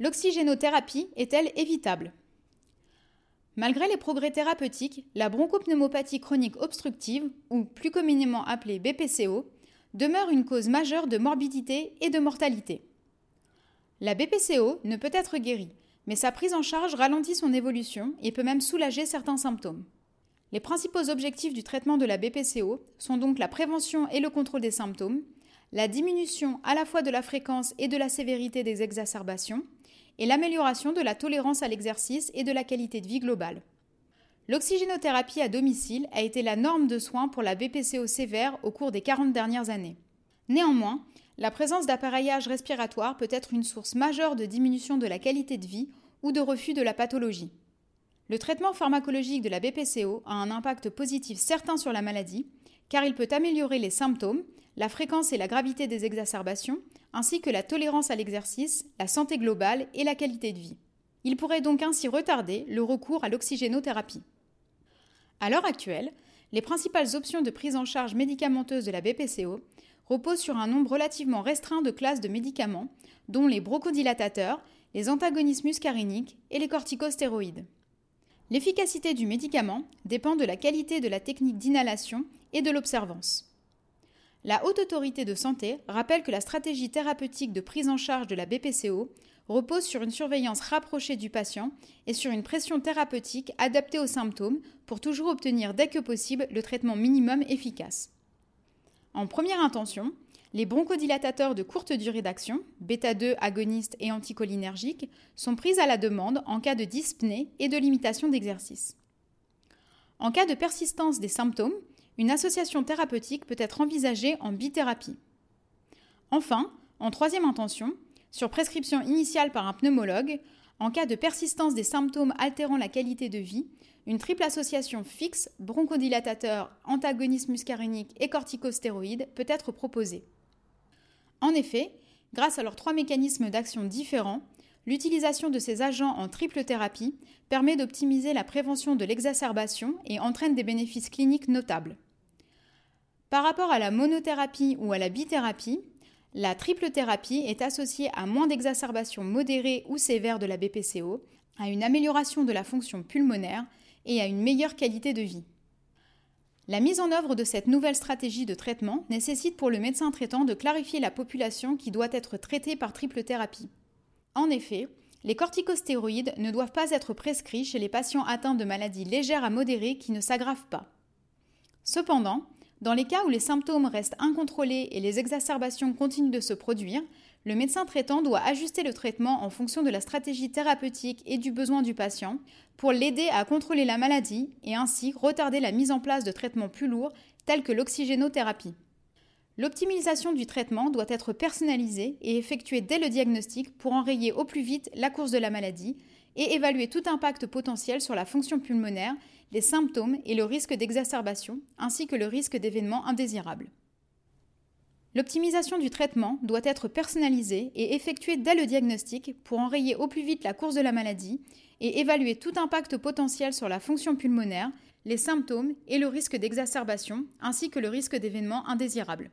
L'oxygénothérapie est-elle évitable? Malgré les progrès thérapeutiques, la bronchopneumopathie chronique obstructive, ou plus communément appelée BPCO, demeure une cause majeure de morbidité et de mortalité. La BPCO ne peut être guérie, mais sa prise en charge ralentit son évolution et peut même soulager certains symptômes. Les principaux objectifs du traitement de la BPCO sont donc la prévention et le contrôle des symptômes, la diminution à la fois de la fréquence et de la sévérité des exacerbations, et l'amélioration de la tolérance à l'exercice et de la qualité de vie globale. L'oxygénothérapie à domicile a été la norme de soins pour la BPCO sévère au cours des 40 dernières années. Néanmoins, la présence d'appareillage respiratoire peut être une source majeure de diminution de la qualité de vie ou de refus de la pathologie. Le traitement pharmacologique de la BPCO a un impact positif certain sur la maladie, car il peut améliorer les symptômes, la fréquence et la gravité des exacerbations, ainsi que la tolérance à l'exercice, la santé globale et la qualité de vie. Il pourrait donc ainsi retarder le recours à l'oxygénothérapie. À l'heure actuelle, les principales options de prise en charge médicamenteuse de la BPCO reposent sur un nombre relativement restreint de classes de médicaments, dont les bronchodilatateurs, les antagonistes muscariniques et les corticostéroïdes. L'efficacité du médicament dépend de la qualité de la technique d'inhalation et de l'observance. La Haute Autorité de Santé rappelle que la stratégie thérapeutique de prise en charge de la BPCO repose sur une surveillance rapprochée du patient et sur une pression thérapeutique adaptée aux symptômes pour toujours obtenir dès que possible le traitement minimum efficace. En première intention, les bronchodilatateurs de courte durée d'action, bêta-2 agonistes et anticholinergiques, sont pris à la demande en cas de dyspnée et de limitation d'exercice. En cas de persistance des symptômes, une association thérapeutique peut être envisagée en bithérapie. Enfin, en troisième intention, sur prescription initiale par un pneumologue, en cas de persistance des symptômes altérant la qualité de vie, une triple association fixe, bronchodilatateur, antagonisme muscarinique et corticostéroïde peut être proposée. En effet, grâce à leurs trois mécanismes d'action différents, l'utilisation de ces agents en triple thérapie permet d'optimiser la prévention de l'exacerbation et entraîne des bénéfices cliniques notables. Par rapport à la monothérapie ou à la bithérapie, la triple thérapie est associée à moins d'exacerbations modérées ou sévères de la BPCO, à une amélioration de la fonction pulmonaire et à une meilleure qualité de vie. La mise en œuvre de cette nouvelle stratégie de traitement nécessite pour le médecin traitant de clarifier la population qui doit être traitée par triple thérapie. En effet, les corticostéroïdes ne doivent pas être prescrits chez les patients atteints de maladies légères à modérées qui ne s'aggravent pas. Cependant, dans les cas où les symptômes restent incontrôlés et les exacerbations continuent de se produire, le médecin traitant doit ajuster le traitement en fonction de la stratégie thérapeutique et du besoin du patient pour l'aider à contrôler la maladie et ainsi retarder la mise en place de traitements plus lourds tels que l'oxygénothérapie. L'optimisation du traitement doit être personnalisée et effectuée dès le diagnostic pour enrayer au plus vite la course de la maladie et évaluer tout impact potentiel sur la fonction pulmonaire, les symptômes et le risque d'exacerbation, ainsi que le risque d'événements indésirables. L'optimisation du traitement doit être personnalisée et effectuée dès le diagnostic pour enrayer au plus vite la course de la maladie et évaluer tout impact potentiel sur la fonction pulmonaire, les symptômes et le risque d'exacerbation, ainsi que le risque d'événements indésirables.